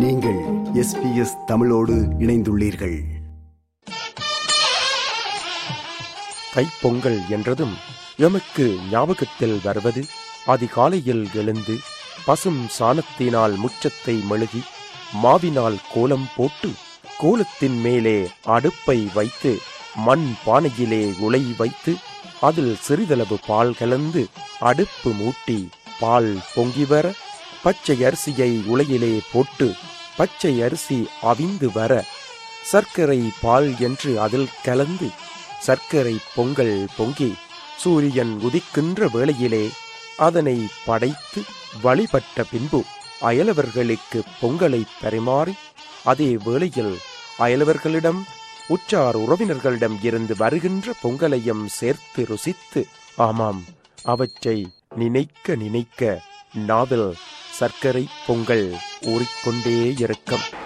நீங்கள் எஸ்பிஎஸ் தமிழோடு இணைந்துள்ளீர்கள். தைப்பொங்கல் என்றதும் எமக்கு ஞாபகத்தில் வருவது அதிகாலையில் எழுந்து பசும் சாணத்தினால் முச்சத்தை மெழுகி மாவினால் கோலம் போட்டு கோலத்தின் மேலே அடுப்பை வைத்து மண் பானையிலே உலை வைத்து அதில் சிறிதளவு பால் கலந்து அடுப்பு மூட்டி பால் பொங்கி வர பச்சை அரிசியை உலையிலே போட்டு பச்சை அரிசி அவிந்து வர சர்க்கரை பால் என்று அதில் கலந்து சர்க்கரை பொங்கல் பொங்கி சூரியன் உதிக்கின்ற வேளையிலே அதனை படைத்து வழிபட்ட பின்பு அயலவர்களுக்கு பொங்கலை பரிமாறி அதே வேளையில் அயலவர்களிடம் உற்றார் உறவினர்களிடம் இருந்து வருகின்ற பொங்கலையும் சேர்த்து ருசித்து ஆமாம் அவற்றை நினைக்க நினைக்க நாவல் சர்க்கரை பொங்கல் ஊறிக்கொண்டே இருக்கும்.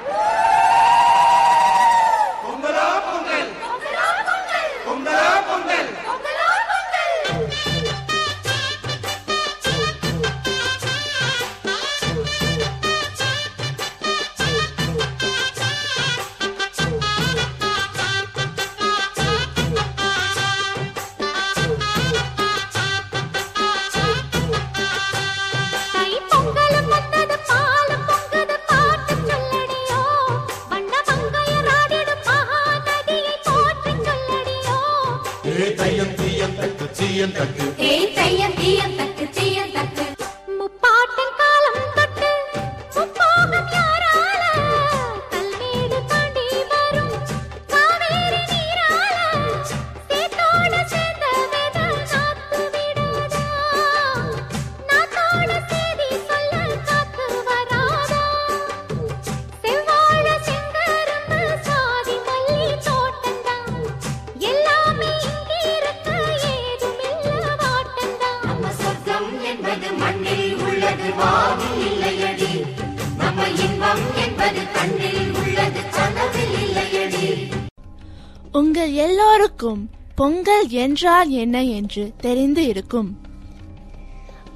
உங்கள் எல்லோருக்கும் பொங்கல் என்றால் என்ன என்று தெரிந்து இருக்கும்.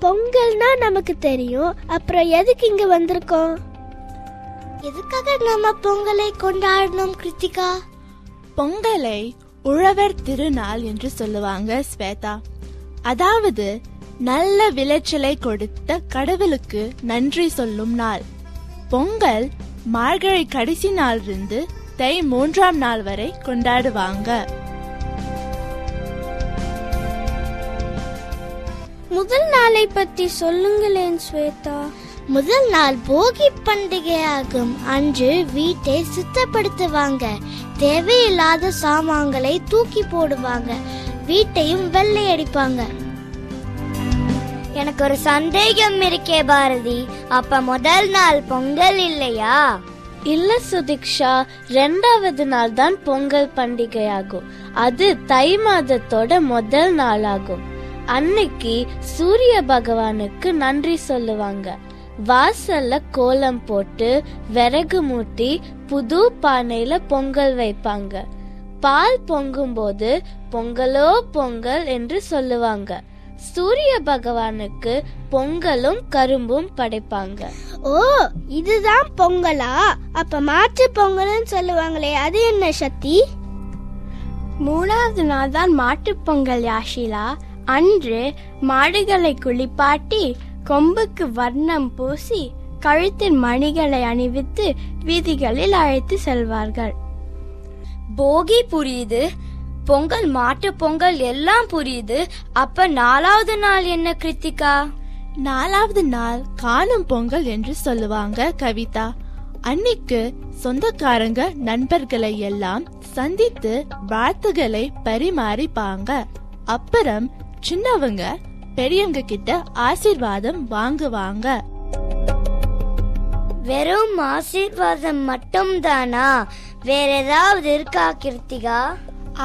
பொங்கல்னா நமக்கு தெரியும். அப்புறம் எதுக்கு இங்க வந்திருக்கோம்? எதுக்காக நம்ம பொங்கலை கொண்டாடணும் கிருத்திகா? பொங்கலை உழவர் திருநாள் என்று சொல்லுவாங்க ஸ்வேதா. அதாவது நல்ல விளைச்சலை கொடுத்த கடவுளுக்கு நன்றி சொல்லும் நாள். பொங்கல் மார்கழி கடைசி நாள் இருந்து தை மூன்றாம் நாள் வரை கொண்டாடுவாங்க. முதல் நாளை பத்தி சொல்லுங்களேன் ஸ்வேதா. முதல் நாள் போகி பண்டிகையாகும். அன்று வீட்டை சுத்தப்படுத்துவாங்க. தேவையில்லாத சாமான்களை தூக்கி போடுவாங்க. வீட்டையும் வெள்ளை அடிப்பாங்க. எனக்கு ஒரு சந்தேகம் இருக்கே பாரதி. அப்ப முதல் நாள் பொங்கல் இல்லையா? இல்ல சுதிக்ஷா ரெண்டாவது நாள் தான் பொங்கல் பண்டிகையாகும். அது தை மாதத்தோட முதல் நாளாகும். அன்னைக்கு சூரிய பகவானுக்கு நன்றி சொல்லுவாங்க. வாசல்ல கோலம் போட்டு விறகு மூட்டி புது பானையில பொங்கல் வைப்பாங்க. பால் பொங்கும்போது பொங்கலோ பொங்கல் என்று சொல்லுவாங்க. சூரிய பகவானுக்கு பொங்கலும் கரும்பும் படைப்பாங்க. ஓ இதுதான் பொங்கலா? அப்ப மாற்று பொங்கல்னு சொல்லுவாங்களே அது என்ன சக்தி? மூணாவது நாள் தான் மாட்டுப் பொங்கல் யாஷிலா அன்று மாடுகளை குளிப்பாட்டி கொம்புக்கு வர்ணம் பூசி கழுத்தில் மணிகளை அணிவித்து வீதிகளில் அழைத்து செல்வார்கள். போகி புரியுது. பொங்கல் மாட்டு பொங்கல் எல்லாம் புரியுது. அப்ப நாலாவது நாள் என்ன கிருத்திகா? நாலாவது நாள் காணும் பொங்கல் என்று சொல்லுவாங்க கவிதா. அன்னைக்கு சொந்தக்காரங்க நண்பர்களை எல்லாம் சந்தித்து வாழ்த்துகளை பரிமாறிப்பாங்க. அப்புறம் சின்னவங்க பெரியவங்க கிட்ட ஆசீர்வாதம் வாங்குவாங்க. வெறும் ஆசீர்வாதம் மட்டும் தானா வேற ஏதாவது இருக்கா கிருத்திகா?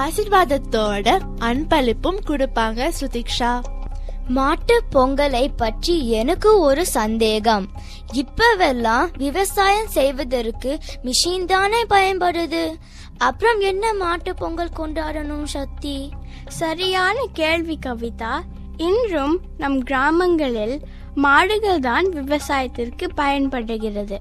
ஆசீர்வாதத்தோட அன்பளிப்பும் கொடுப்பாங்க சுதிக்ஷா. மாட்டு பொங்கலை பற்றி எனக்கு ஒரு சந்தேகம். இப்பவெல்லாம் விவசாயம் செய்வதற்கு மிஷின் தானே பயன்படுது? அப்புறம் என்ன மாட்டு பொங்கல் கொண்டாடணும் சக்தி? சரியான கேள்வி கவிதா. இன்றும் நம் கிராமங்களில் மாடுகள் தான் விவசாயத்திற்கு பயன்படுகிறது.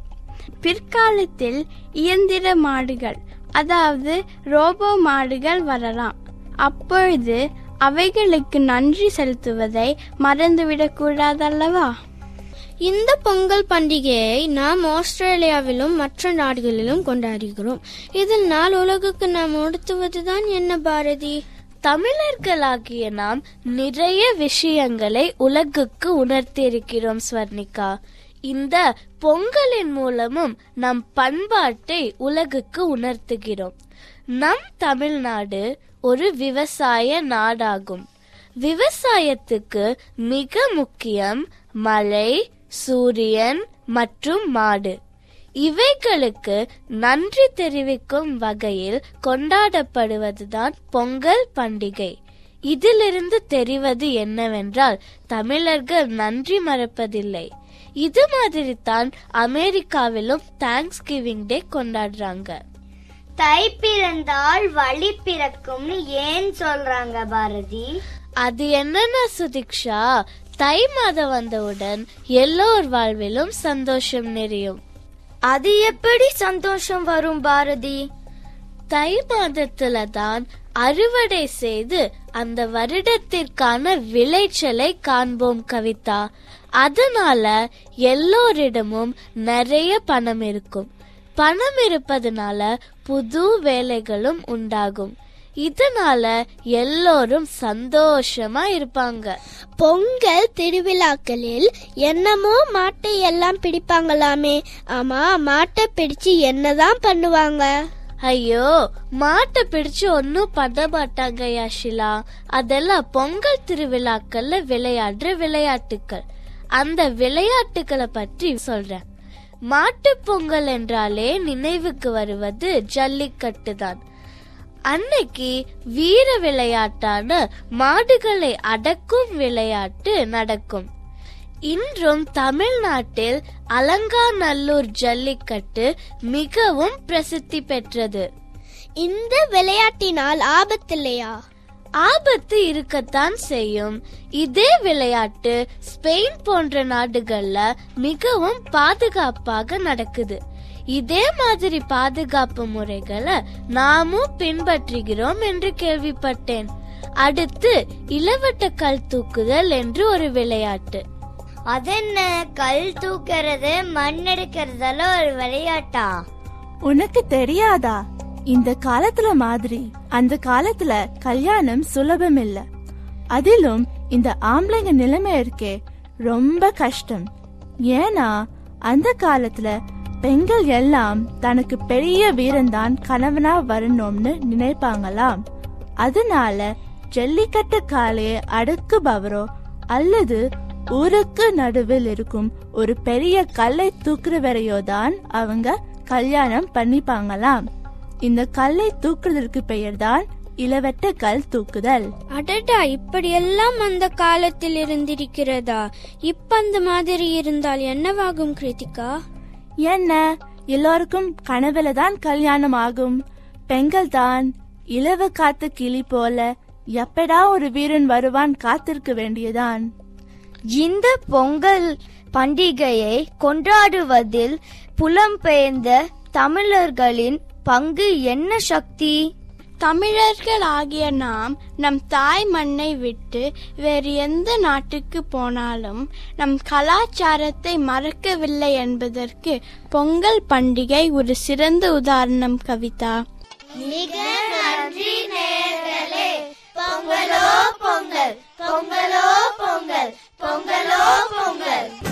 பிற்காலத்தில் இயந்திர மாடுகள் அதாவது ரோபோ மாடுகள் வரலாம். அப்பொழுது அவைகளுக்கு நன்றி செலுத்துவதை மறந்துவிடக் கூடாதல்லவா? இந்த பொங்கல் பண்டிகையை நாம் ஆஸ்திரேலியாவிலும் மற்ற நாடுகளிலும் கொண்டாடுகிறோம். இதில் நாள் உலகுக்கு நாம் உடுத்துவதுதான் என்ன பாரதி? தமிழர்களாகிய நாம் நிறைய விஷயங்களை உலகுக்கு உணர்த்தியிருக்கிறோம் ஸ்வர்ணிகா. இந்த பொங்கலின் மூலமும் நம் பண்பாட்டை உலகுக்கு உணர்த்துகிறோம். நம் தமிழ்நாடு ஒரு விவசாய நாடாகும். விவசாயத்துக்கு மிக முக்கியம் மழை சூரியன் மற்றும் மாடு. இவைகளுக்கு நன்றி தெரிவிக்கும் வகையில் கொண்டாடப்படுவதுதான் பொங்கல் பண்டிகை. இதிலிருந்து தெரிவது என்னவென்றால் தமிழர்கள் நன்றி மறப்பதில்லை. இது மாதிரி தான் அமெரிக்காவிலும் தேங்க்ஸ் கிவிங் டே கொண்டாடுறாங்க. தை பிறந்தால் வழி பிறக்கும்னு ஏன் சொல்றாங்க பாரதி? அது என்னன்னா சுதிக்ஷா தை மாதம் வந்தவுடன் எல்லோர் வாழ்விலும் சந்தோஷம் நிறையும். அது எப்படி சந்தோஷம் வரும் பாரதி? தை மாதத்துல தான் அறுவடை செய்து அந்த வருடத்திற்கான விளைச்சலை காண்போம் கவிதா. அதனால எல்லோரிடமும் நிறைய பணம் இருக்கும். பணம் இருப்பதனால புது வேலைகளும் உண்டாகும். இதனால எல்லோரும் சந்தோஷமா இருப்பாங்க. பொங்கல் திருவிழாக்களில் என்னமோ மாட்டை எல்லாம் பிடிப்பாங்களாமே. ஆமா மாட்டை பிடிச்சு என்னதான் பண்ணுவாங்க? ஐயோ மாட்டை பிடிச்சு ஒன்னும் பண்ண மாட்டாங்க யாஷிலா அதெல்லாம் பொங்கல் திருவிழாக்கள்ல விளையாடுற விளையாட்டுக்கள். அந்த விளையாட்டுகளை பற்றி சொல்றேன். மாட்டு பொங்கல் என்றாலே நினைவுக்கு வருவது ஜல்லிக்கட்டு தான். அன்னைக்கு வீர விளையாட்டான மாடுகளை அடக்கும் விளையாட்டு நடக்கும். இன்றும் தமிழ்நாட்டில் அலங்காநல்லூர் ஜல்லிக்கட்டு மிகவும் பிரசித்தி பெற்றது. இந்த விளையாட்டினால் ஆபத்தில்லையா? ஆபத்து இருக்கத்தான் செய்யும். இதே விளையாட்டு ஸ்பெயின் போன்ற நாடுகள்ல மிகவும் பாதுகாப்பாக நடக்குது. இதே மாதிரி பாதுகாப்பு முறைகளை நாமும் பின்பற்றுகிறோம் என்று கேள்விப்பட்டேன். அடுத்து இளவட்ட கல் தூக்குதல் என்று ஒரு விளையாட்டு. அதென்ன? கல் தூக்கிறது மண் எடுக்கிறதெல்லாம் ஒரு விளையாட்டா? உனக்கு தெரியாதா? இந்த காலத்துல மாதிரி அந்த காலத்துல கல்யாணம் சுலபம் இல்ல அதிலும் இந்த ஆம்பளைங்க நிலைமை இருக்கே ரொம்ப கஷ்டம். ஏன்னா அந்த காலத்துல பெண்கள் எல்லாம் தனக்கு பெரிய வீரன்தான் கணவனா வரணும்னு நினைப்பாங்களாம். அதனால ஜல்லிக்கட்டு காளையை அடக்குபவரோ அல்லது ஊருக்கு நடுவில் இருக்கும் ஒரு பெரிய கல்லை தூக்குறவரையோ தான் அவங்க கல்யாணம் பண்ணிப்பாங்களாம். இந்த கல்லை தூக்குறதற்கு பெயர்தான் இளவட்ட கல் தூக்குதல். அடடா இப்படியெல்லாம் அந்த காலத்தில் இருந்திருக்கிறதா? இப்ப அந்த மாதிரி இருந்தால் என்னவாகும் கிருத்திகா? என்ன? எல்லோருக்கும் கனவுல தான் கல்யாணம் ஆகும் பெண்கள் தான் இலவ காத்து கிளி போல எப்படா ஒரு வீரன் வருவான் காத்திருக்க வேண்டியதான். இந்த பொங்கல் பண்டிகையை கொண்டாடுவதில் புலம்பெயர்ந்த தமிழர்களின் பங்கு என்ன சக்தி? தமிழர்கள் ஆகிய நாம் நம் தாய் மண்ணை விட்டு வேறு எந்த நாட்டுக்கு போனாலும் நம் கலாச்சாரத்தை மறக்கவில்லை என்பதற்கு பொங்கல் பண்டிகை ஒரு சிறந்த உதாரணம் கவிதா. மிக நன்றி நேர்களே. பொங்கலோ பொங்கல். பொங்கலோ பொங்கல். பொங்கலோ பொங்கல்.